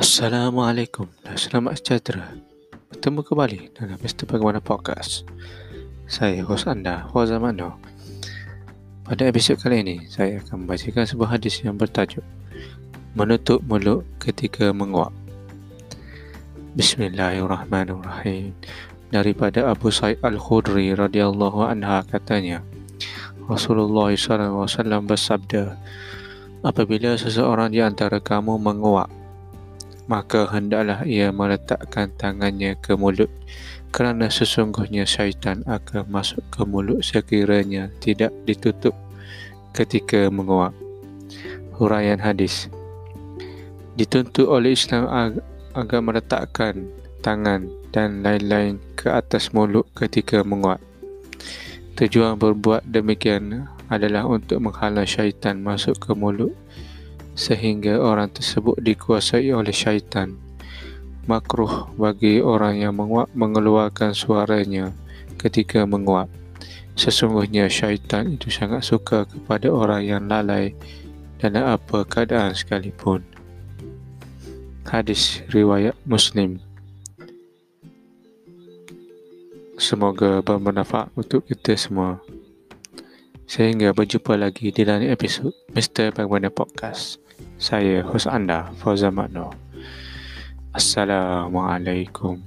Assalamualaikum dan selamat sejahtera. Bertemu kembali dalam Mr. Bagaimana Podcast. Saya hos anda, Fawzan Mano. Pada episod kali ini, saya akan membacakan sebuah hadis yang bertajuk Menutup mulut ketika menguap. Bismillahirrahmanirrahim. Daripada Abu Sa'id Al-Khudri radhiyallahu anha katanya, Rasulullah SAW bersabda, Apabila seseorang di antara kamu menguap, maka hendaklah ia meletakkan tangannya ke mulut kerana sesungguhnya syaitan akan masuk ke mulut sekiranya tidak ditutup ketika menguap. Huraian hadis Dituntut oleh Islam ag- agar meletakkan tangan dan lain-lain ke atas mulut ketika menguap. Tujuan berbuat demikian adalah untuk menghalang syaitan masuk ke mulut sehingga orang tersebut dikuasai oleh syaitan. Makruh bagi orang yang menguap mengeluarkan suaranya ketika menguap. Sesungguhnya syaitan itu sangat suka kepada orang yang lalai dalam apa keadaan sekalipun. Hadis riwayat Muslim. Semoga bermanfaat untuk kita semua. Sehingga berjumpa lagi di dalam episod Mr. Bagaimana Podcast. Saya hos anda, Fauzan Makno. Assalamualaikum.